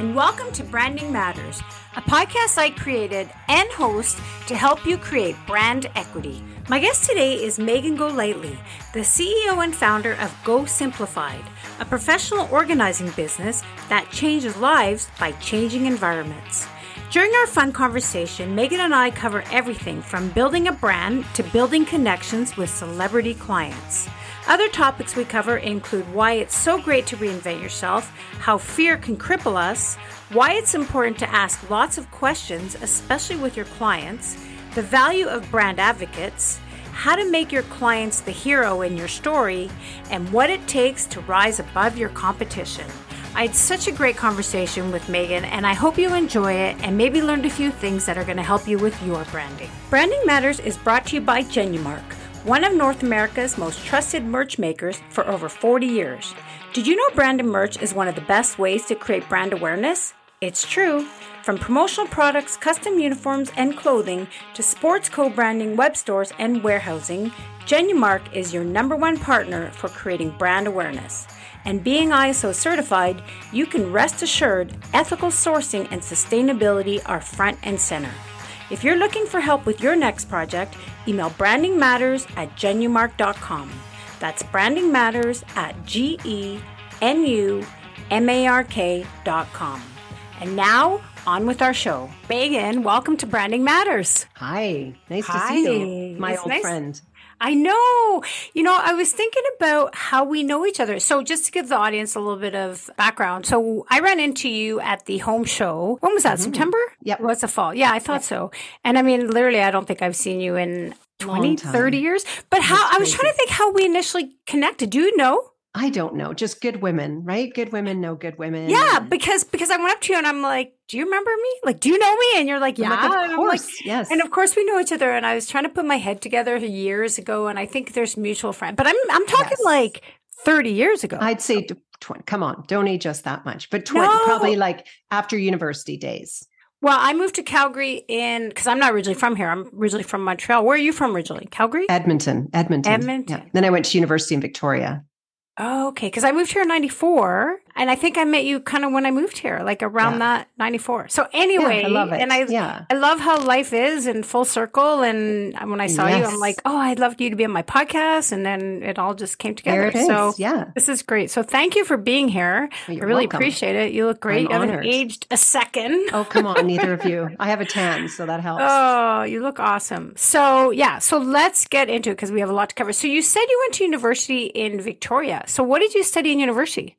and welcome to Branding Matters, a podcast I created and host to help you create brand equity. My guest today is Megan Golightly, the CEO and founder of Go Simplified, a professional organizing business that changes lives by changing environments. During our fun conversation, Megan and I cover everything from building a brand to building connections with celebrity clients. Other topics we cover include why it's so great to reinvent yourself, how fear can cripple us, why it's important to ask lots of questions, especially with your clients, the value of brand advocates, how to make your clients the hero in your story, and what it takes to rise above your competition. I had such a great conversation with Megan, and I hope you enjoy it and maybe learned a few things that are going to help you with your branding. Branding Matters is brought to you by Genumark one of North America's most trusted merch makers for over 40 years. Did you know branded merch is one of the best ways to create brand awareness? It's true. From promotional products, custom uniforms, and clothing to sports co branding, web stores, and warehousing, Genumark is your number one partner for creating brand awareness. And being ISO certified, you can rest assured ethical sourcing and sustainability are front and center. If you're looking for help with your next project, email brandingmatters at genumark.com. That's brandingmatters at G E N U M A R K.com. And now, on with our show. Megan, welcome to Branding Matters. Hi, nice Hi. to see you, my it's old nice. friend. I know. You know, I was thinking about how we know each other. So, just to give the audience a little bit of background. So, I ran into you at the home show. When was that? Mm-hmm. September? Yep. Was the fall? Yeah, I thought yep. so. And I mean, literally, I don't think I've seen you in 20, 30 years. But how, I was trying to think how we initially connected. Do you know? I don't know, just good women, right? Good women know good women. Yeah, because because I went up to you and I'm like, "Do you remember me? Like, do you know me?" And you're like, "Yeah." Like, of course, like, yes. And of course, we know each other. And I was trying to put my head together years ago, and I think there's mutual friend. But I'm I'm talking yes. like 30 years ago. I'd say 20. Come on, don't age us that much, but 20, no. probably like after university days. Well, I moved to Calgary in because I'm not originally from here. I'm originally from Montreal. Where are you from originally? Calgary? Edmonton. Edmonton. Edmonton. Yeah. Then I went to university in Victoria. Oh, okay. Because I moved here in 94 and I think I met you kind of when I moved here, like around yeah. that 94. So anyway, yeah, I love it. And I, yeah. I love how life is in full circle. And when I saw yes. you, I'm like, oh, I'd love you to be on my podcast. And then it all just came together. So yeah, this is great. So thank you for being here. Well, I really welcome. appreciate it. You look great. I'm you haven't aged a second. Oh, come on. Neither of you. I have a tan, so that helps. Oh, you look awesome. So yeah, so let's get into it because we have a lot to cover. So you said you went to university in Victoria. So what did you study in university?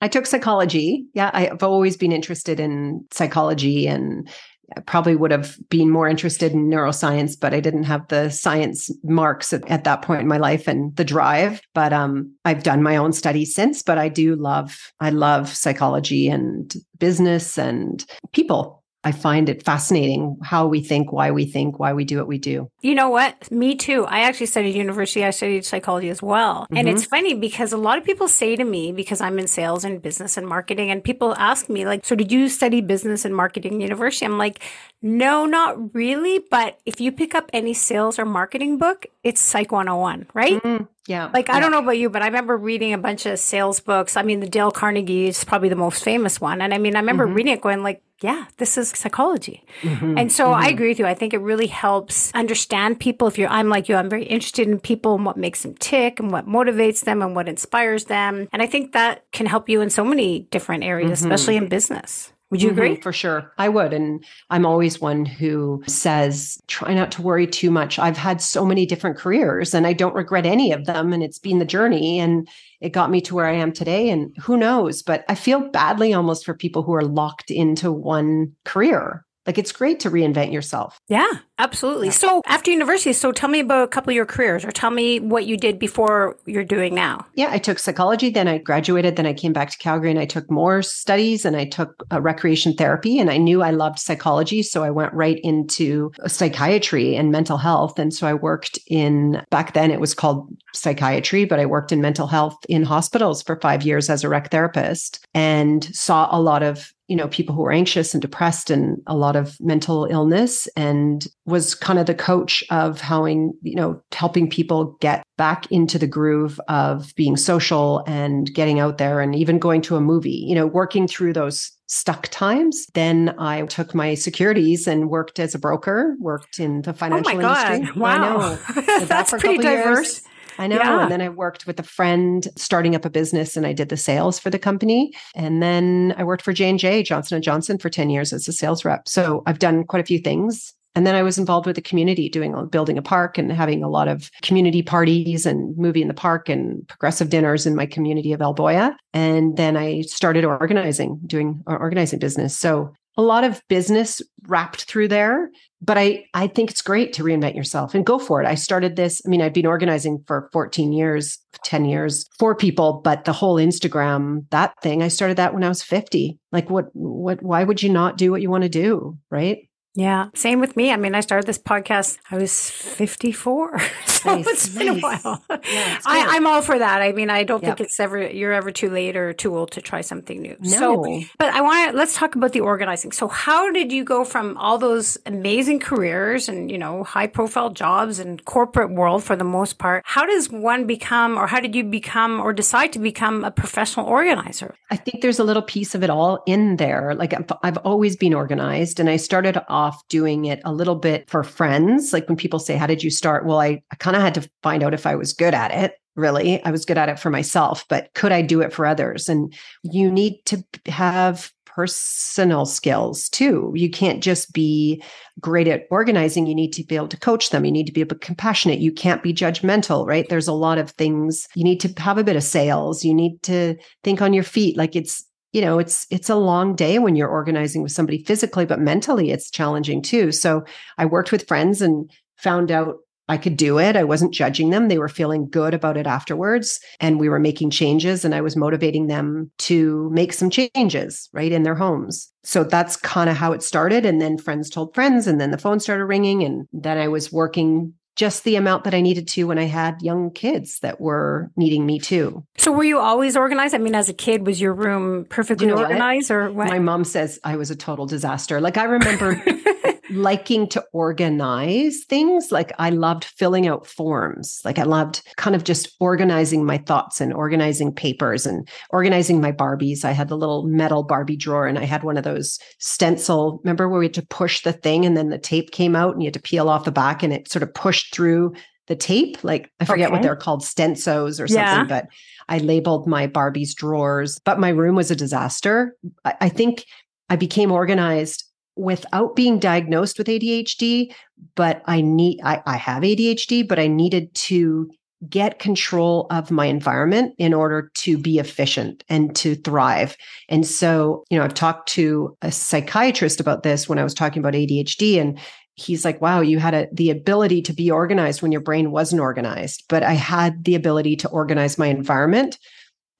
I took psychology. Yeah, I've always been interested in psychology and I probably would have been more interested in neuroscience, but I didn't have the science marks at, at, that point in my life and the drive. But um, I've done my own studies since, but I do love, I love psychology and business and people. I find it fascinating how we think, why we think, why we do what we do. You know what? Me too. I actually studied university. I studied psychology as well. Mm-hmm. And it's funny because a lot of people say to me, because I'm in sales and business and marketing, and people ask me, like, so did you study business and marketing university? I'm like, no, not really. But if you pick up any sales or marketing book, it's Psych 101, right? Mm-hmm. Yeah. Like, I don't know about you, but I remember reading a bunch of sales books. I mean, the Dale Carnegie is probably the most famous one. And I mean, I remember mm-hmm. reading it going like, yeah, this is psychology. Mm-hmm, and so mm-hmm. I agree with you. I think it really helps understand people. If you're, I'm like you, I'm very interested in people and what makes them tick and what motivates them and what inspires them. And I think that can help you in so many different areas, mm-hmm. especially in business. Would you agree? Mm-hmm, for sure. I would. And I'm always one who says, try not to worry too much. I've had so many different careers and I don't regret any of them. And it's been the journey and it got me to where I am today. And who knows? But I feel badly almost for people who are locked into one career. Like it's great to reinvent yourself. Yeah, absolutely. Yeah. So after university, so tell me about a couple of your careers or tell me what you did before you're doing now. Yeah, I took psychology, then I graduated, then I came back to Calgary and I took more studies and I took uh, recreation therapy and I knew I loved psychology. So I went right into psychiatry and mental health. And so I worked in, back then it was called psychiatry, but I worked in mental health in hospitals for five years as a rec therapist and saw a lot of you know, people who were anxious and depressed and a lot of mental illness and was kind of the coach of how, you know, helping people get back into the groove of being social and getting out there and even going to a movie, you know, working through those stuck times. Then I took my securities and worked as a broker, worked in the financial oh my industry. God. Wow. That's pretty diverse. Years. I know. Yeah. And then I worked with a friend starting up a business and I did the sales for the company. And then I worked for J&J, Johnson & Johnson for 10 years as a sales rep. So I've done quite a few things. And then I was involved with the community doing uh, building a park and having a lot of community parties and movie in the park and progressive dinners in my community of Elboya. And then I started organizing, doing uh, organizing business. So a lot of business wrapped through there but i i think it's great to reinvent yourself and go for it. I started this i mean i've been organizing for 14 years 10 years for people but the whole instagram that thing i started that when i was 50 like what what why would you not do what you want to do right yeah, same with me. I mean, I started this podcast. I was 54, so nice, it's been nice. a while. Yeah, I, am all for that. I mean, I don't yep. think it's ever you're ever too late or too old to try something new. No. So, but I want to let's talk about the organizing. So, how did you go from all those amazing careers and you know high profile jobs and corporate world for the most part? How does one become, or how did you become, or decide to become a professional organizer? I think there's a little piece of it all in there. Like I've, I've always been organized, and I started off off doing it a little bit for friends. Like when people say, How did you start? Well, I, I kind of had to find out if I was good at it. Really, I was good at it for myself, but could I do it for others? And you need to have personal skills too. You can't just be great at organizing. You need to be able to coach them. You need to be able to compassionate. You can't be judgmental, right? There's a lot of things. You need to have a bit of sales. You need to think on your feet. Like it's you know it's it's a long day when you're organizing with somebody physically but mentally it's challenging too. So i worked with friends and found out i could do it. I wasn't judging them. They were feeling good about it afterwards and we were making changes and i was motivating them to make some changes right in their homes. So that's kind of how it started and then friends told friends and then the phone started ringing and then i was working just the amount that I needed to when I had young kids that were needing me too. So were you always organized? I mean, as a kid, was your room perfectly you know organized what? or what? My mom says I was a total disaster. Like I remember liking to organize things. Like I loved filling out forms. Like I loved kind of just organizing my thoughts and organizing papers and organizing my Barbies. I had the little metal Barbie drawer and I had one of those stencil. Remember where we had to push the thing and then the tape came out and you had to peel off the back and it sort of pushed through the tape. Like I forget okay. what they're called, stensos or something, yeah. but I labeled my Barbie's drawers. But my room was a disaster. I, I think I became organized without being diagnosed with ADHD, but I need I, I have ADHD, but I needed to get control of my environment in order to be efficient and to thrive. And so, you know, I've talked to a psychiatrist about this when I was talking about ADHD and he's like, wow, you had a, the ability to be organized when your brain wasn't organized, but I had the ability to organize my environment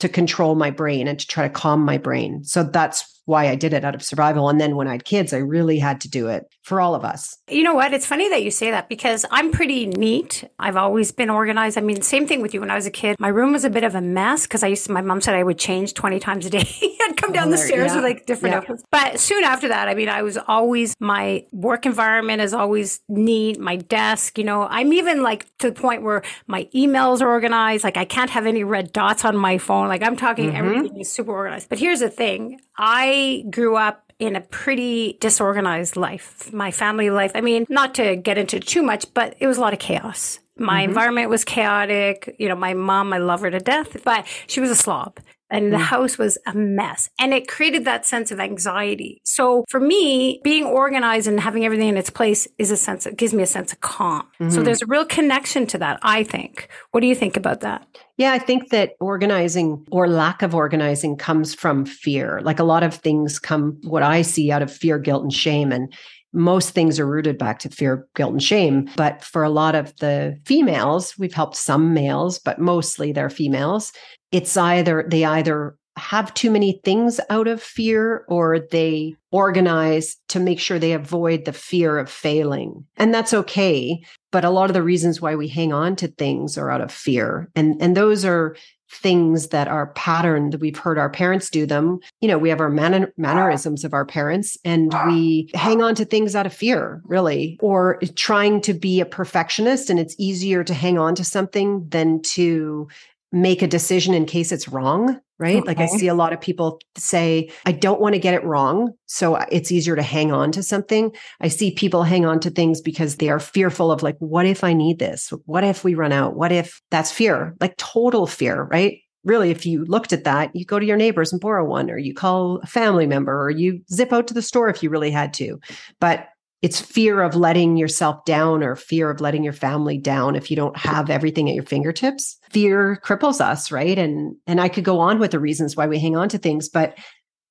to control my brain and to try to calm my brain. So that's why I did it out of survival. And then when I had kids, I really had to do it for all of us. You know what? It's funny that you say that because I'm pretty neat. I've always been organized. I mean, same thing with you. When I was a kid, my room was a bit of a mess because I used to, my mom said I would change 20 times a day. I'd come down oh, the stairs yeah. with like different yeah. outfits. But soon after that, I mean, I was always, my work environment is always neat. My desk, you know, I'm even like to the point where my emails are organized. Like I can't have any red dots on my phone. Like I'm talking, mm-hmm. everything is super organized. But here's the thing. I grew up in a pretty disorganized life, my family life. I mean, not to get into too much, but it was a lot of chaos. My mm-hmm. environment was chaotic. You know, my mom, I love her to death, but she was a slob and the mm. house was a mess and it created that sense of anxiety. So for me, being organized and having everything in its place is a sense, it gives me a sense of calm. Mm-hmm. So there's a real connection to that, I think. What do you think about that? Yeah, I think that organizing or lack of organizing comes from fear. Like a lot of things come, what I see out of fear, guilt, and shame. And most things are rooted back to fear, guilt, and shame. But for a lot of the females, we've helped some males, but mostly they're females. It's either they either have too many things out of fear or they organize to make sure they avoid the fear of failing. And that's okay. But a lot of the reasons why we hang on to things are out of fear. And, and those are things that are patterned that we've heard our parents do them you know we have our manner- mannerisms of our parents and we hang on to things out of fear really or trying to be a perfectionist and it's easier to hang on to something than to make a decision in case it's wrong right? Okay. like i see a lot of people say i don't want to get it wrong so it's easier to hang on to something. I see people hang on to things because they are fearful of like what if i need this? What if we run out? What if? That's fear like total fear right? Really if you looked at that you go to your neighbors and borrow one or you call a family member or you zip out to the store if you really had to. But it's fear of letting yourself down or fear of letting your family down if you don't have everything at your fingertips. Fear cripples us right? And and i could go on with the reasons why we hang on to things but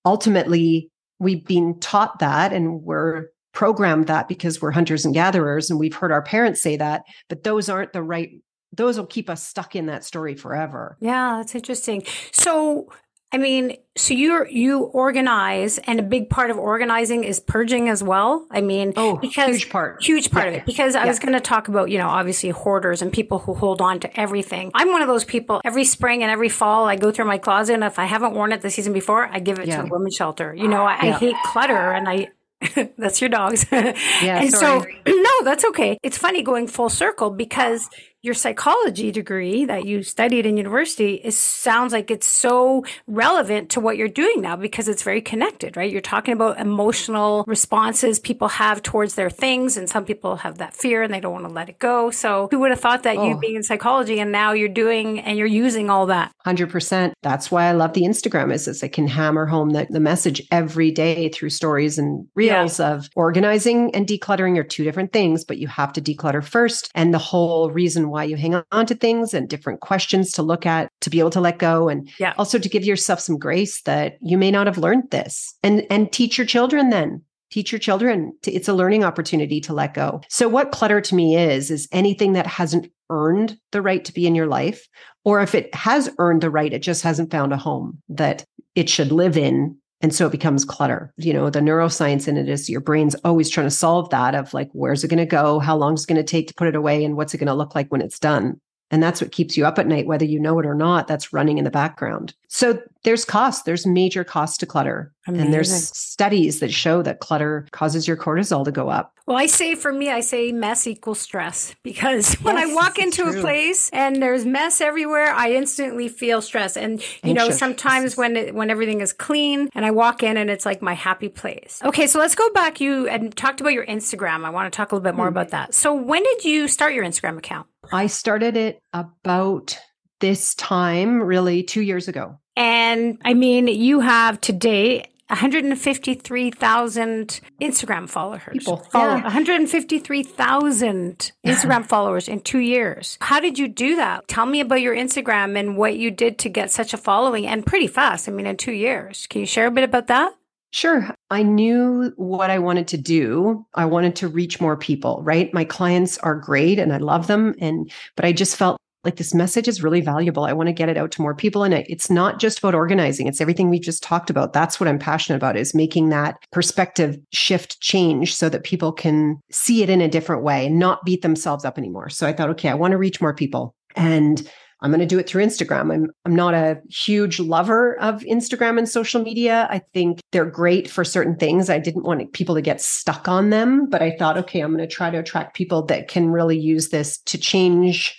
ultimately we've been taught that and we're programmed that because we're hunters and gatherers and we've heard our parents say that but those aren't the right those will keep us stuck in that story forever. Yeah that's interesting. So I mean, so you you organize, and a big part of organizing is purging as well. I mean, oh, because huge part, huge part yeah. of it. Because I yeah. was going to talk about, you know, obviously hoarders and people who hold on to everything. I'm one of those people. Every spring and every fall, I go through my closet, and if I haven't worn it the season before, I give it yeah. to a women's shelter. You know, I, I hate clutter, and I that's your dogs. Yeah, and sorry. so no, that's okay. It's funny going full circle because your psychology degree that you studied in university is sounds like it's so relevant to what you're doing now because it's very connected, right? You're talking about emotional responses people have towards their things, and some people have that fear and they don't want to let it go. So who would have thought that oh. you being in psychology and now you're doing and you're using all that? Hundred percent. That's why I love the Instagram is this I can hammer home the, the message every day through stories and reels yeah. of organizing and decluttering are two different things, but you have to declutter first. And the whole reason why you hang on to things and different questions to look at to be able to let go and yeah. also to give yourself some grace that you may not have learned this. And and teach your children then. Teach your children to, it's a learning opportunity to let go. So what clutter to me is is anything that hasn't earned the right to be in your life or if it has earned the right it just hasn't found a home that it should live in and so it becomes clutter. You know, the neuroscience in it is your brain's always trying to solve that of like, where's it going to go? How long is it going to take to put it away? And what's it going to look like when it's done? And that's what keeps you up at night, whether you know it or not. That's running in the background. So there's cost. There's major cost to clutter. Amazing. And there's studies that show that clutter causes your cortisol to go up. Well, I say for me, I say mess equals stress because when I walk into a place and there's mess everywhere, I instantly feel stress. And you Anxious. know, sometimes when it, when everything is clean and I walk in and it's like my happy place. Okay, so let's go back. You and talked about your Instagram. I want to talk a little bit more mm-hmm. about that. So when did you start your Instagram account? I started it about this time, really two years ago. And I mean, you have today 153,000 Instagram followers. People oh, follow yeah, 153,000 Instagram followers in two years. How did you do that? Tell me about your Instagram and what you did to get such a following and pretty fast. I mean, in two years. Can you share a bit about that? Sure. I knew what I wanted to do. I wanted to reach more people, right? My clients are great and I love them and but I just felt like this message is really valuable. I want to get it out to more people and it's not just about organizing. It's everything we just talked about. That's what I'm passionate about is making that perspective shift change so that people can see it in a different way and not beat themselves up anymore. So I thought, okay, I want to reach more people. And I'm going to do it through Instagram. I'm I'm not a huge lover of Instagram and social media. I think they're great for certain things. I didn't want people to get stuck on them, but I thought, okay, I'm going to try to attract people that can really use this to change.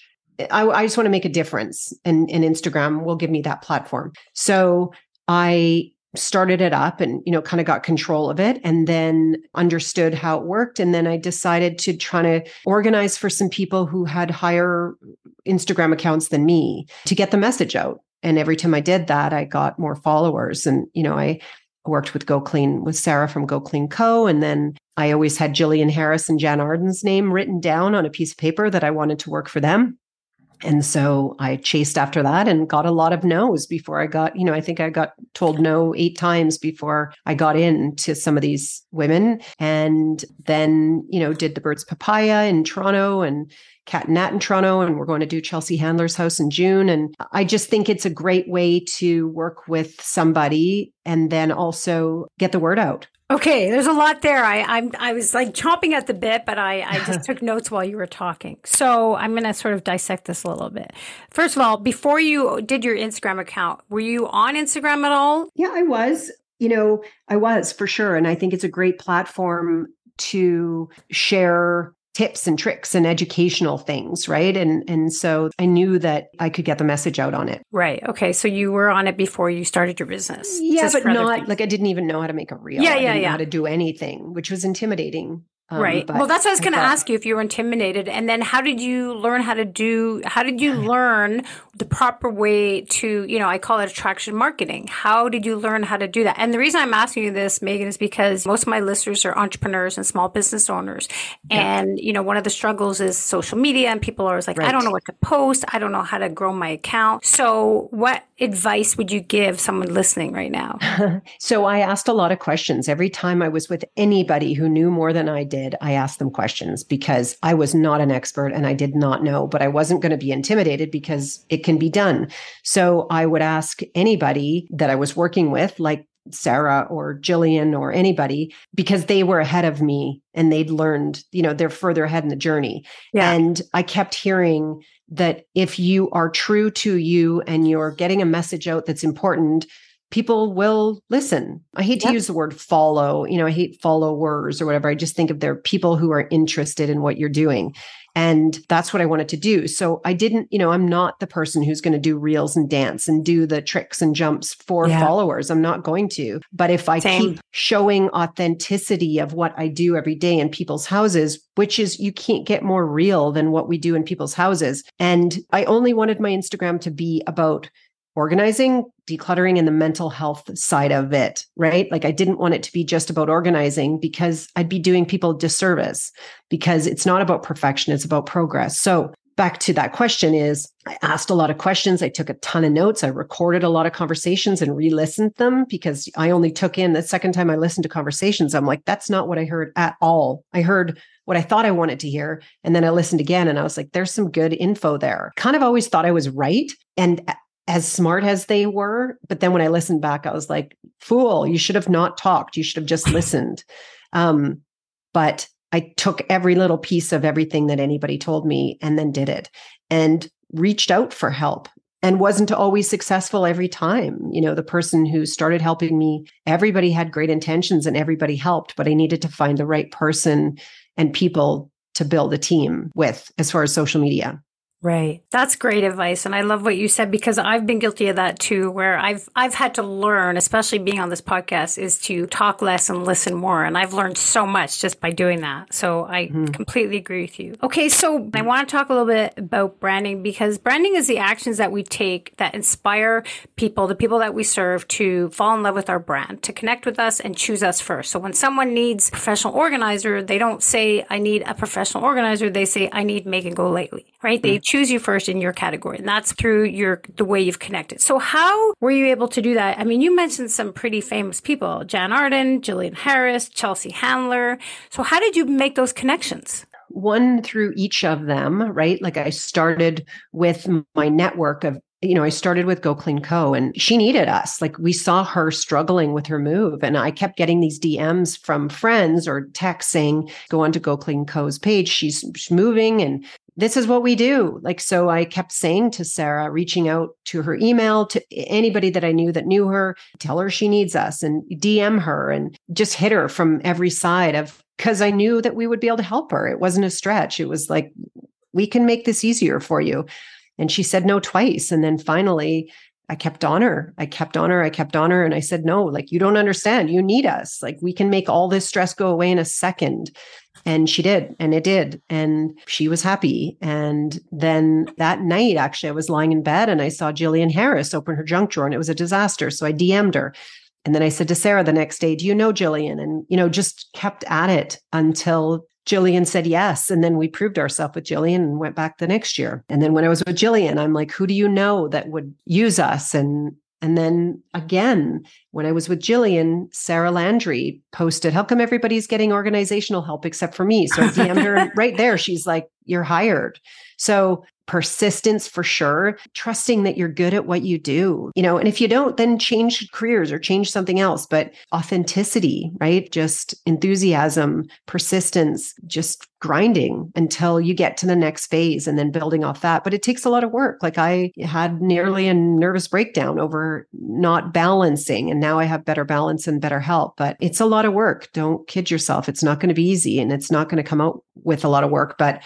I, I just want to make a difference, and, and Instagram will give me that platform. So I started it up and you know kind of got control of it and then understood how it worked. And then i decided to try to organize for some people who had higher instagram accounts than me to get the message out. And every time i did that i got more followers. And you know i worked with go clean with sarah from go clean co. And then i always had jillian harris and jann arden's name written down on a piece of paper that i wanted to work for them and so I chased after that and got a lot of no's before I got, you know, I think I got told no eight times before I got into some of these women. And then, you know, did the Birds Papaya in Toronto and Kat and Nat in Toronto. And we're going to do Chelsea Handler's house in June. And I just think it's a great way to work with somebody and then also get the word out. Okay, there's a lot there. I I'm I was like chomping at the bit, but I I just took notes while you were talking. So I'm going to sort of dissect this a little bit. First of all, before you did your Instagram account, were you on Instagram at all? Yeah, I was. You know, I was for sure, and I think it's a great platform to share tips and tricks and educational things, right? And and so I knew that I could get the message out on it. Right. Okay. So you were on it before you started your business. Yeah, but not like I didn't even know how to make a reel. Yeah, yeah, yeah. how to do anything, which was intimidating. Um, right. Well, that's what I was going to ask you if you were intimidated. And then how did you learn how to do, how did you learn the proper way to, you know, I call it attraction marketing. How did you learn how to do that? And the reason I'm asking you this, Megan, is because most of my listeners are entrepreneurs and small business owners. Yeah. And, you know, one of the struggles is social media and people are always like, right. I don't know what to post. I don't know how to grow my account. So what advice would you give someone listening right now? so I asked a lot of questions every time I was with anybody who knew more than I did did, I asked them questions because I was not an expert and I did not know, but I wasn't going to be intimidated because it can be done. So I would ask anybody that I was working with, like Sarah or Jillian or anybody because they were ahead of me and they'd learned, you know, they're further ahead in the journey. Yeah. And I kept hearing that if you are true to you and you're getting a message out that's important, people will listen. I hate to use the word follow, you know, I hate followers or whatever. I just think of there people who are interested in what you're doing. And that's what I wanted to do. So I didn't, you know, I'm not the person who's going to do reels and dance and do the tricks and jumps for yeah. followers. I'm not going to. But if I Same. keep showing authenticity of what I do every day in people's houses, which is you can't get more real than what we do in people's houses. And I only wanted my Instagram to be about organizing, decluttering, and the mental health side of it, right? Like I didn't want it to be just about organizing because I'd be doing people disservice because it's not about perfection, it's about progress. So back to that question is I asked a lot of questions. I took a ton of notes. I recorded a lot of conversations and re-listened them because I only took in the second time I listened to conversations. I'm like, that's not what I heard at all. I heard what I thought I wanted to hear. And then I listened again and I was like, there's some good info there. Kind of always thought I was right. And as smart as they were. But then when I listened back, I was like, fool, you should have not talked. You should have just listened. Um, but I took every little piece of everything that anybody told me and then did it and reached out for help and wasn't always successful every time. You know, the person who started helping me, everybody had great intentions and everybody helped, but I needed to find the right person and people to build a team with as far as social media. Right. That's great advice and I love what you said because I've been guilty of that too where I've I've had to learn especially being on this podcast is to talk less and listen more and I've learned so much just by doing that. So I mm-hmm. completely agree with you. Okay, so I want to talk a little bit about branding because branding is the actions that we take that inspire people, the people that we serve to fall in love with our brand, to connect with us and choose us first. So when someone needs a professional organizer, they don't say I need a professional organizer, they say I need Megan Golightly, right? Mm-hmm. They choose you first in your category. And that's through your the way you've connected. So how were you able to do that? I mean, you mentioned some pretty famous people, Jann Arden, Jillian Harris, Chelsea Handler. So how did you make those connections? one through each of them, right? Like I started with my network of you know, I started with Go Clean Co and she needed us. Like we saw her struggling with her move. And I kept getting these DMs from friends or texts saying, go on to Go Clean Co's page. She's, she's moving and this is what we do. Like, so I kept saying to Sarah, reaching out to her email, to anybody that I knew that knew her, tell her she needs us and DM her and just hit her from every side of, because I knew that we would be able to help her. It wasn't a stretch. It was like, we can make this easier for you. And she said no twice. And then finally, I kept on her. I kept on her. I kept on her. And I said, no, like, you don't understand. You need us. Like, we can make all this stress go away in a second. And she did. And it did. And she was happy. And then that night, actually, I was lying in bed and I saw Jillian Harris open her junk drawer and it was a disaster. So I DM'd her. And then I said to Sarah the next day, Do you know Jillian? And, you know, just kept at it until Jillian said yes. And then we proved ourselves with Jillian and went back the next year. And then when I was with Jillian, I'm like, who do you know that would use us? And and then again, when I was with Jillian, Sarah Landry posted, How come everybody's getting organizational help except for me? So I DM'd her right there. She's like, You're hired. So persistence for sure, trusting that you're good at what you do, you know, and if you don't, then change careers or change something else. But authenticity, right? Just enthusiasm, persistence, just grinding until you get to the next phase and then building off that. But it takes a lot of work. Like I had nearly a nervous breakdown over not balancing, and now I have better balance and better help. But it's a lot of work. Don't kid yourself. It's not going to be easy and it's not going to come out with a lot of work. But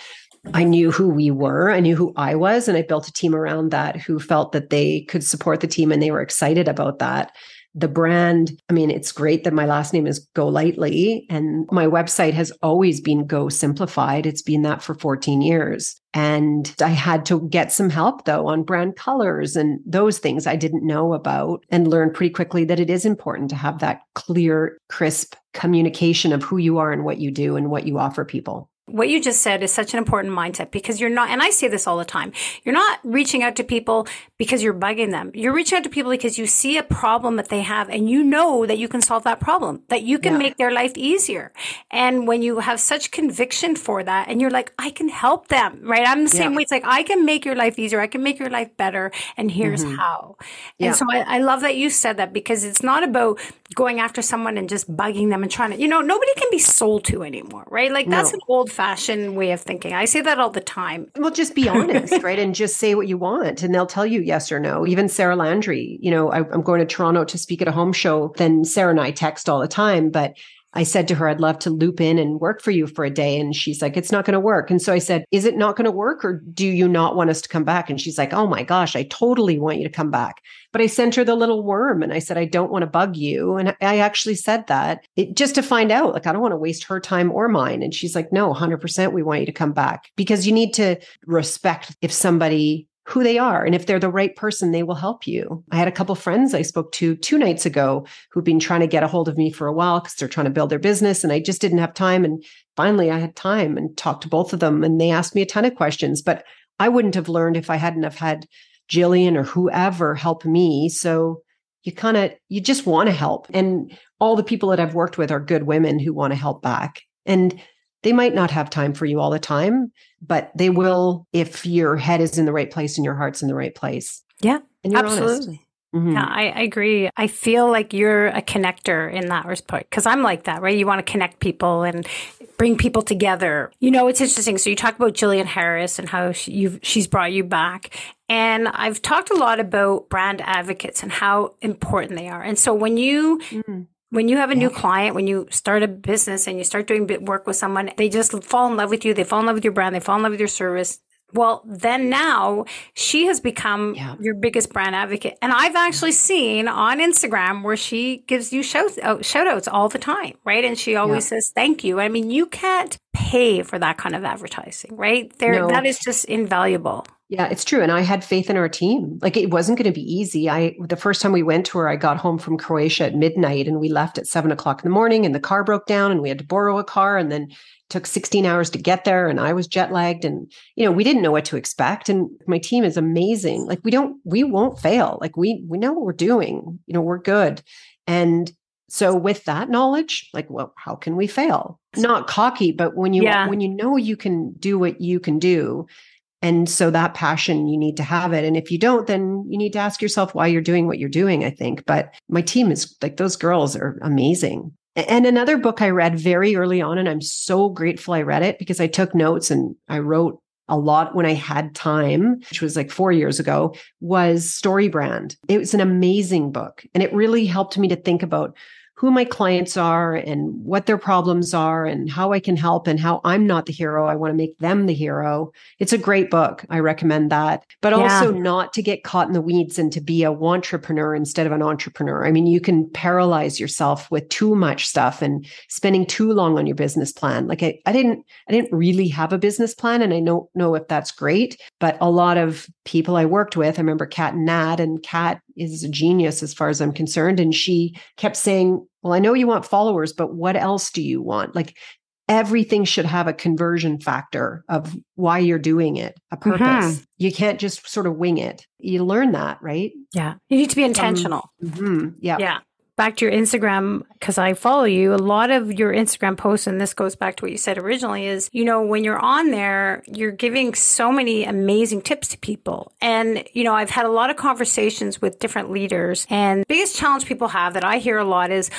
I knew who we were. I knew who I was. And I built a team around that who felt that they could support the team and they were excited about that the brand i mean it's great that my last name is golightly and my website has always been go simplified it's been that for 14 years and i had to get some help though on brand colors and those things i didn't know about and learned pretty quickly that it is important to have that clear crisp communication of who you are and what you do and what you offer people what you just said is such an important mindset because you're not, and I say this all the time, you're not reaching out to people because you're bugging them. You're reaching out to people because you see a problem that they have and you know that you can solve that problem, that you can yeah. make their life easier. And when you have such conviction for that and you're like, I can help them, right? I'm the same yeah. way. It's like, I can make your life easier. I can make your life better. And here's mm-hmm. how. Yeah. And so I, I love that you said that because it's not about going after someone and just bugging them and trying to, you know, nobody can be sold to anymore, right? Like that's no. an old fashioned way of thinking. I say that all the time. Well, just be honest, right? And just say what you want and they'll tell you yes or no. Even Sarah Landry, you know, I, I'm going to Toronto to speak at a home show. Then Sarah and I text all the time, but I said to her, I'd love to loop in and work for you for a day. And she's like, it's not going to work. And so I said, is it not going to work or do you not want us to come back? And she's like, oh my gosh, I totally want you to come back. But I sent her the little worm and I said, I don't want to bug you. And I actually said that it, just to find out, like, I don't want to waste her time or mine. And she's like, no, 100% we want you to come back because you need to respect if somebody who they are. And if they're the right person, they will help you. I had a couple friends I spoke to two nights ago who've been trying to get a hold of me for a while because they're trying to build their business. And I just didn't have time. And finally, I had time and talked to both of them. And they asked me a ton of questions, but I wouldn't have learned if I hadn't have had Jillian or whoever help me. So you kind of, you just want to help. And all the people that I've worked with are good women who want to help back. And they might not have time for you all the time, but they will if your head is in the right place and your heart's in the right place. Yeah, absolutely. Mm-hmm. Yeah, I, I, agree. I feel like you're a connector in that respect because I'm like that, right? You want to connect people and bring people together. You know, it's interesting. So you talk about Jillian Harris and how she, she's brought you back. And I've talked a lot about brand advocates and how important they are. And so when you mm-hmm when you have a yeah. new client, when you start a business and you start doing work with someone, they just fall in love with you. They fall in love with your brand. They fall in love with your service. Well, then now she has become yeah. your biggest brand advocate. And I've actually seen on Instagram where she gives you shout, uh, shout outs all the time, right? And she always yeah. says, thank you. I mean, you can't pay for that kind of advertising, right? There, no. that is just invaluable. Yeah, it's true. And I had faith in our team. Like it wasn't going to be easy. I the first time we went to her, I got home from Croatia at midnight and we left at seven o'clock in the morning and the car broke down and we had to borrow a car and then took 16 hours to get there and I was jet lagged and you know, we didn't know what to expect. And my team is amazing. Like we don't we won't fail. Like we we know what we're doing. You know, we're good. And so with that knowledge, like, well, how can we fail? Not cocky, but when you yeah. when you know you can do what you can do, and so that passion, you need to have it. And if you don't, then you need to ask yourself why you're doing what you're doing, I think. But my team is like, those girls are amazing. And another book I read very early on, and I'm so grateful I read it because I took notes and I wrote a lot when I had time, which was like four years ago, was StoryBrand. It was an amazing book. And it really helped me to think about who my clients are and what their problems are and how I can help and how I'm not the hero. I want to make them the hero. It's a great book. I recommend that. But yeah. also not to get caught in the weeds and to be a entrepreneur instead of an entrepreneur. I mean, you can paralyze yourself with too much stuff and spending too long on your business plan. Like I, I didn't I didn't really have a business plan and I don't know if that's great, but a lot of people I worked with, I remember Kat and Nat and Kat is a genius as far as I'm concerned. And she kept saying, Well, I know you want followers, but what else do you want? Like everything should have a conversion factor of why you're doing it, a purpose. Mm-hmm. You can't just sort of wing it. You learn that, right? Yeah. You need to be intentional. Um, mm-hmm. Yeah. Yeah. Back to your Instagram, because I follow you, a lot of your Instagram posts, and this goes back to what you said originally, is, you know, when you're on there, you're giving so many amazing tips to people. And, you know, I've had a lot of conversations with different leaders, and the biggest challenge people have that I hear a lot is,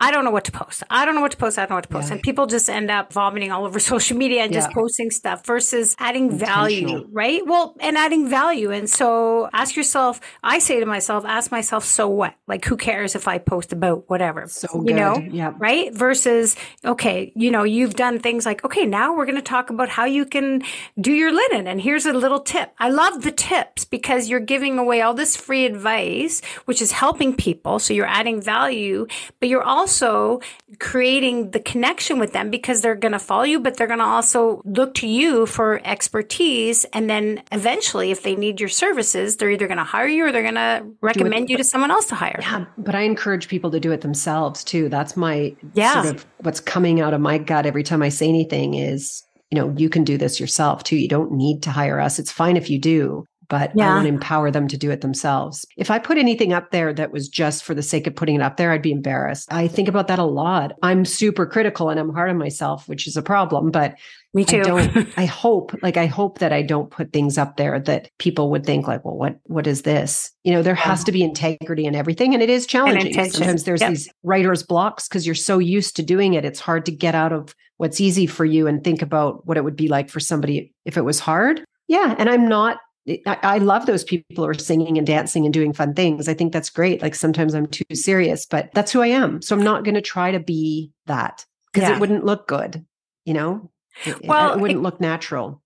I don't know what to post. I don't know what to post. I don't know what to post. Yeah. And people just end up vomiting all over social media and yeah. just posting stuff versus adding value, right? Well, and adding value. And so ask yourself, I say to myself, ask myself, so what? Like, who cares if I post about whatever? So you good. know, yeah. right? Versus, okay, you know, you've done things like, okay, now we're going to talk about how you can do your linen. And here's a little tip. I love the tips because you're giving away all this free advice, which is helping people. So you're adding value, but you're also also creating the connection with them because they're going to follow you, but they're going to also look to you for expertise. And then eventually, if they need your services, they're either going to hire you or they're going to recommend you to someone else to hire. Yeah. But I encourage people to do it themselves too. That's my yeah. sort of what's coming out of my gut every time I say anything is you know, you can do this yourself too. You don't need to hire us. It's fine if you do but yeah. I want to empower them to do it themselves. If I put anything up there that was just for the sake of putting it up there, I'd be embarrassed. I think about that a lot. I'm super critical and I'm hard on myself, which is a problem, but me too. I don't I hope like I hope that I don't put things up there that people would think like, well, what what is this? You know, there has to be integrity in everything and it is challenging. Sometimes there's yep. these writer's blocks because you're so used to doing it. It's hard to get out of what's easy for you and think about what it would be like for somebody if it was hard. Yeah, and I'm not I, I, love those people who are singing and dancing and doing fun things. I think that's great. Like sometimes I'm too serious, but that's who I am. So I'm not going to try to be that because yeah. it wouldn't look good, you know? It, well, it wouldn't it, look natural.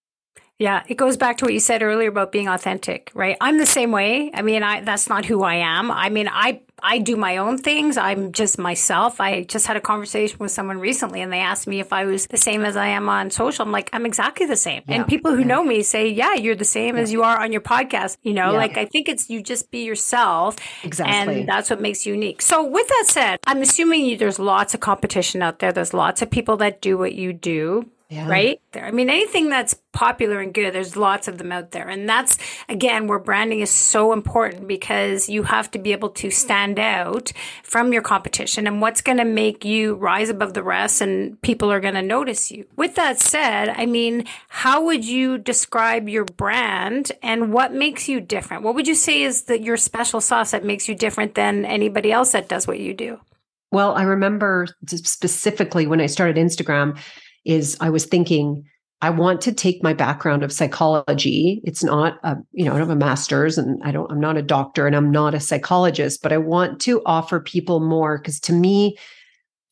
Yeah, it goes back to what you said earlier about being authentic, right? I'm the same way. I mean, I that's not who I am. I mean, I I do my own things. I'm just myself. I just had a conversation with someone recently and they asked me if I was the same as I am on social. I'm like, I'm exactly the same. Yeah. And people who yeah. know me say, yeah, you're the same yeah. as you are on your podcast. You know, like I think it's you just be yourself. Exactly. And that's what makes you unique. So with that said, I'm assuming you, there's lots of competition out there. There's lots of people that do what you do yeah. right? There. I mean, anything that's popular and good, there's lots of them out there. And that's, again, where branding is so important because you have to be able to stand out from your competition and what's going to make you rise above the rest and people are going to notice you. With that said, I mean, how would you describe your brand and what makes you different? What would you say is that your special sauce that makes you different than anybody else that does what you do? Well, I remember specifically when I started Instagram, is I was thinking, I want to take my background of psychology. It's not, a, you know, I don't have a master's and I don't, I'm not a doctor and I'm not a psychologist, but I want to offer people more because to me,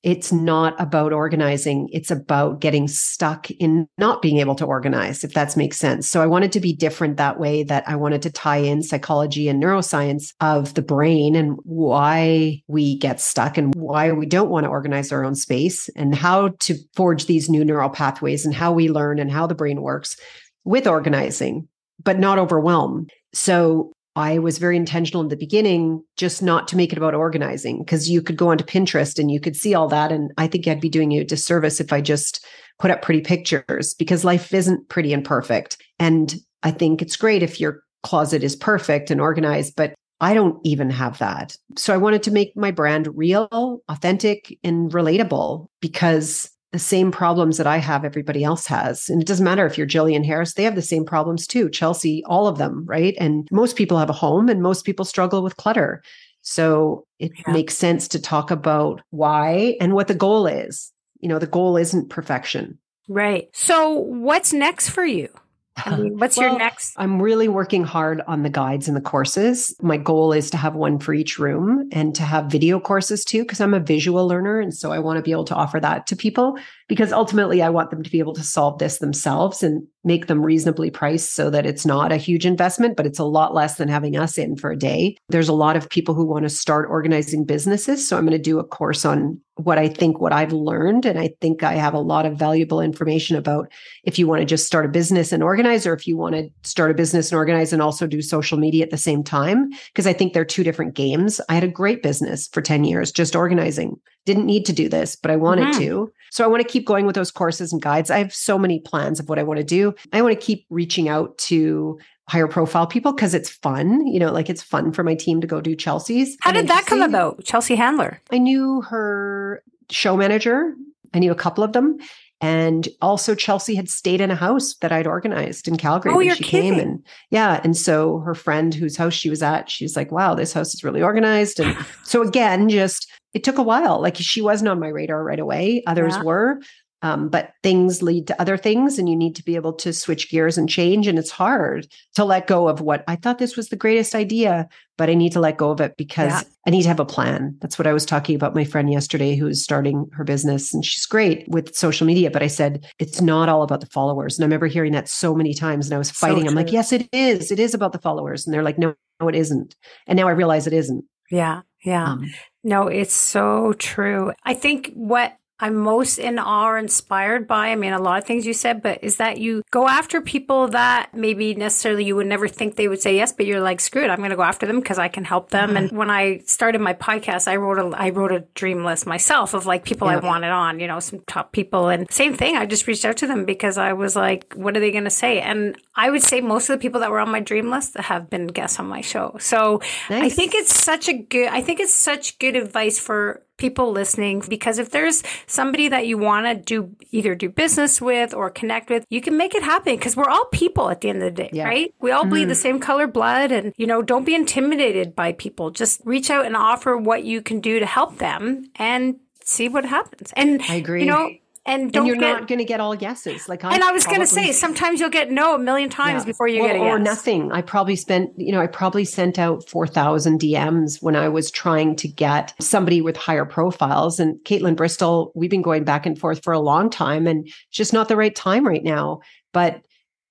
it's not about organizing. It's about getting stuck in not being able to organize, if that makes sense. So I wanted to be different that way, that I wanted to tie in psychology and neuroscience of the brain and why we get stuck and why we don't want to organize our own space and how to forge these new neural pathways and how we learn and how the brain works with organizing, but not overwhelm. So I was very intentional in the beginning just not to make it about organizing because you could go onto Pinterest and you could see all that. And I think I'd be doing you a disservice if I just put up pretty pictures because life isn't pretty and perfect. And I think it's great if your closet is perfect and organized, but I don't even have that. So I wanted to make my brand real, authentic, and relatable because the same problems that I have, everybody else has. And it doesn't matter if you're Jillian Harris, they have the same problems too. Chelsea, all of them, right? And most people have a home and most people struggle with clutter. So it yeah. makes sense to talk about why and what the goal is. You know, the goal isn't perfection. Right. So what's next for you? I um, mean, what's well, your next? I'm really working hard on the guides and the courses. My goal is to have one for each room and to have video courses too, because I'm a visual learner. And so I want to be able to offer that to people because ultimately I want them to be able to solve this themselves and make them reasonably priced so that it's not a huge investment, but it's a lot less than having us in for a day. There's a lot of people who want to start organizing businesses. So I'm going to do a course on what I think, what I've learned. And I think I have a lot of valuable information about if you want to just start a business and organize, or if you want to start a business and organize and also do social media at the same time. Because I think they're two different games. I had a great business for 10 years, just organizing. Didn't need to do this, but I wanted mm-hmm. to. So I want to keep going with those courses and guides. I have so many plans of what I want to do. I want to keep reaching out to higher profile people because it's fun. You know, like it's fun for my team to go do Chelsea's. How did that come about? Chelsea Handler. I knew her show manager. I knew a couple of them. And also Chelsea had stayed in a house that I'd organized in Calgary oh, when you're she kidding. came. And yeah. And so her friend whose house she was at, she's like, wow, this house is really organized. And so again, just it took a while. Like she wasn't on my radar right away. Others Yeah. were. Um, but things lead to other things, and you need to be able to switch gears and change. And it's hard to let go of what I thought this was the greatest idea, but I need to let go of it because Yeah. I need to have a plan. That's what I was talking about my friend yesterday who's starting her business, and she's great with social media. But I said, it's not all about the followers. And I remember hearing that so many times, and I was So fighting. I'm like, yes, it is. It is about the followers. And they're like, no, no, it isn't. And now I realize it isn't. Yeah. Yeah. Um, No, it's so true. I think what I'm most in awe or inspired by, I mean, a lot of things you said, but is that you go after people that maybe necessarily you would never think they would say yes, but you're like, screw it, I'm going to go after them because I can help them. And mm-hmm. when I started my podcast, I wrote a, I wrote a dream list myself of like people I wanted on, you know, some top people. And same thing, I just reached out to them because I was like, what are they going to say? And I would say most of the people that were on my dream list have been guests on my show. So I think it's such a good, I think it's such good advice for people listening because if there's somebody that you want to do either do business with or connect with, you can make it happen because we're all people at the end of the day, Yeah. right? We all bleed Mhm. the same color blood and, you know, don't be intimidated by people. Just reach out and offer what you can do to help them and see what happens. And, I agree. you know, and don't and you're get, not going to get all yeses. Like I and I was going to say, sometimes you'll get no a million times Yeah. before you Well, get a or yes. nothing. I probably spent, you know, I probably sent out 4,000 DMs when I was trying to get somebody with higher profiles. And Caitlin Bristowe, we've been going back and forth for a long time and it's just not the right time right now. But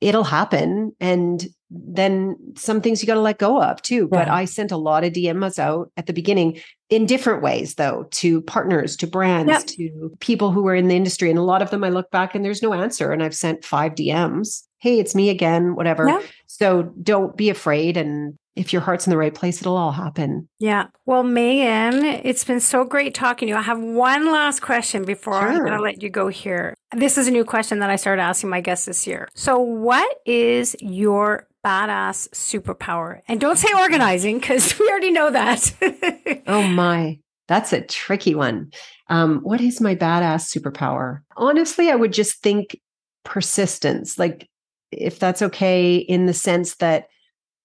it'll happen. And then some things you got to let go of too. But I sent a lot of DMs out at the beginning in different ways, though, to partners, to brands, Yep. to people who were in the industry. And a lot of them I look back and there's no answer. And I've sent five DMs. Hey, it's me again, whatever. So don't be afraid. And if your heart's in the right place, it'll all happen. Yeah. Well, Megan, it's been so great talking to you. I have one last question before I'm going to let you go here. This is a new question that I started asking my guests this year. So, what is your badass superpower? And don't say organizing because we already know that. Oh my, that's a tricky one. Um, what is my badass superpower? Honestly, I would just think persistence. Like, if that's okay, in the sense that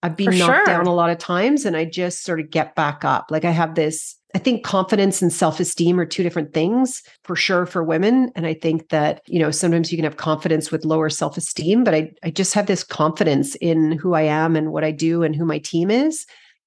I've been For knocked sure. down a lot of times and I just sort of get back up. Like, I have this, I think confidence and self esteem are two different things for sure for women. And I think that, you know, sometimes you can have confidence with lower self esteem, but I, I just have this confidence in who I am and what I do and who my team is.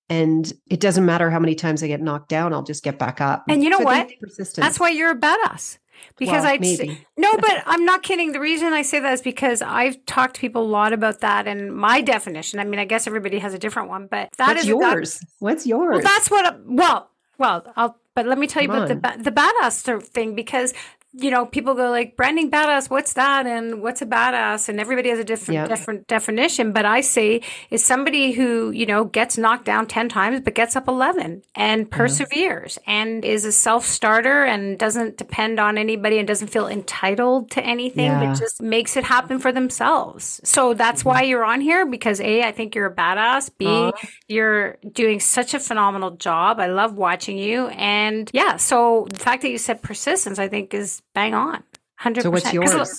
And it doesn't matter how many times I get knocked down, I'll just get back up. And you know So what? That's why you're a badass. Because Well, I maybe. no, but I'm not kidding. The reason I say that is because I've talked to people a lot about that, and my definition. I mean, I guess everybody has a different one, but that What's is yours? What's yours? Well, that's what. Well, well, I'll. But let me tell you Come about the the badass thing because you know people go like branding badass. What's that? And what's a badass? And everybody has a different Yeah. different definition. But I say is somebody who you know gets knocked down ten times but gets up eleven and mm-hmm. perseveres and is a self starter and doesn't depend on anybody and doesn't feel entitled to anything, Yeah. but just makes it happen for themselves. So that's why you're on here because a I think you're a badass. B Aw. you're doing such a phenomenal job. I love watching you. And yeah, so the fact that you said persistence, I think is bang on. 100. so what's 'Cause yours? look,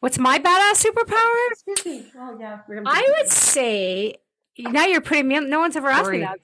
What's my badass superpower? Oh yeah. I would say, now you're putting me, on- no one's ever asked Sorry. me that.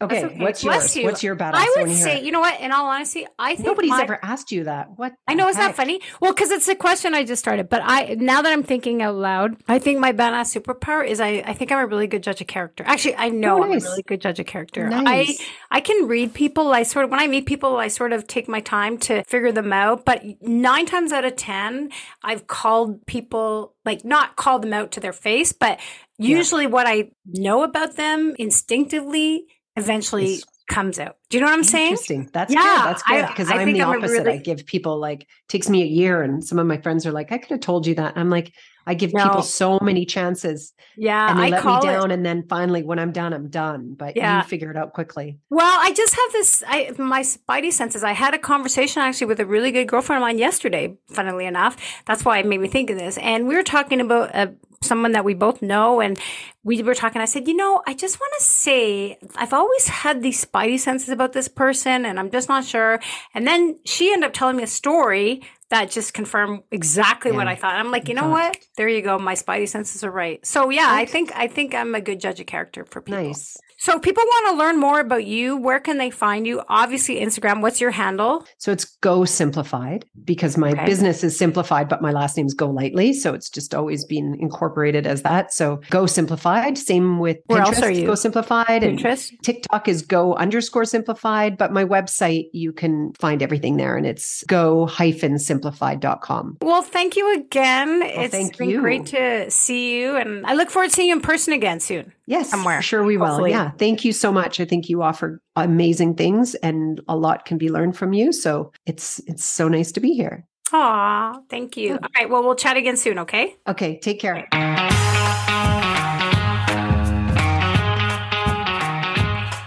Okay, what's Bless yours? you. What's your badass? I would say, you know what? In all honesty, I think nobody's my- ever asked you that. What? I know, isn't that funny? Well, because it's a question I just started. But I now that I'm thinking out loud, I think my badass superpower is I, I think I'm a really good judge of character. Actually, I know Oh, I'm a really good judge of character. Nice. I I can read people. I sort of when I meet people, I sort of take my time to figure them out. But nine times out of ten, I've called people like not called them out to their face, but usually what I know about them instinctively eventually Is- comes out. Do you know what I'm saying? Interesting. That's Yeah, good. That's good because I'm the I'm opposite. really- I give people like takes me a year, and some of my friends are like, "I could have told you that." I'm like, I give No. people so many chances, Yeah, and they I let me it. down, and then finally, when I'm done, I'm done. But Yeah. you figure it out quickly. Well, I just have this. I my spidey senses. I had a conversation actually with a really good girlfriend of mine yesterday. Funnily enough, that's why it made me think of this. And we were talking about a someone that we both know. And we were talking. I said, you know, I just want to say, I've always had these spidey senses about this person and I'm just not sure. And then she ended up telling me a story that just confirmed exactly yeah. what I thought. I'm like, you know what? There you go. My spidey senses are right. So yeah, I think I think I'm a good judge of character for people. Nice. So if people want to learn more about you, where can they find you? Obviously, Instagram. What's your handle? So it's Go Simplified because my okay. business is simplified, but my last name is Golightly. So it's just always been incorporated as that. So Go Simplified. Same with where Pinterest, else are you? Go Simplified. Pinterest. And TikTok is Go underscore Simplified. But my website, you can find everything there and it's go hyphen simplified.com. Well, thank you again. Well, it's been you. great to see you. And I look forward to seeing you in person again soon. Yes, somewhere. Sure, we will. Hopefully. Yeah. Thank you so much. I think you offer amazing things and a lot can be learned from you. So it's it's so nice to be here. Aw, thank you. All right. Well, we'll chat again soon, okay? Okay. Take care.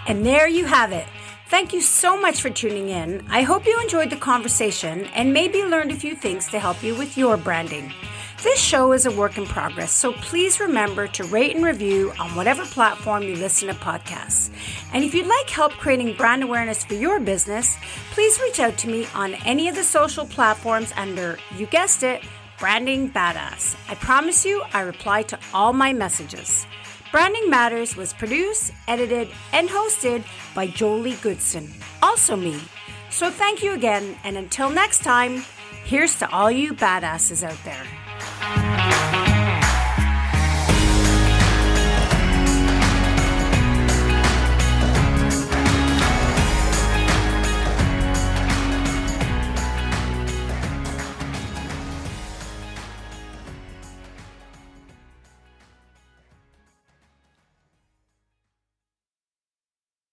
And there you have it. Thank you so much for tuning in. I hope you enjoyed the conversation and maybe learned a few things to help you with your branding. This show is a work in progress, so please remember to rate and review on whatever platform you listen to podcasts. And if you'd like help creating brand awareness for your business, please reach out to me on any of the social platforms under, you guessed it, Branding Badass. I promise you, I reply to all my messages. Branding Matters was produced, edited, and hosted by Jolie Goodson, also me. So thank you again, and until next time, here's to all you badasses out there. Música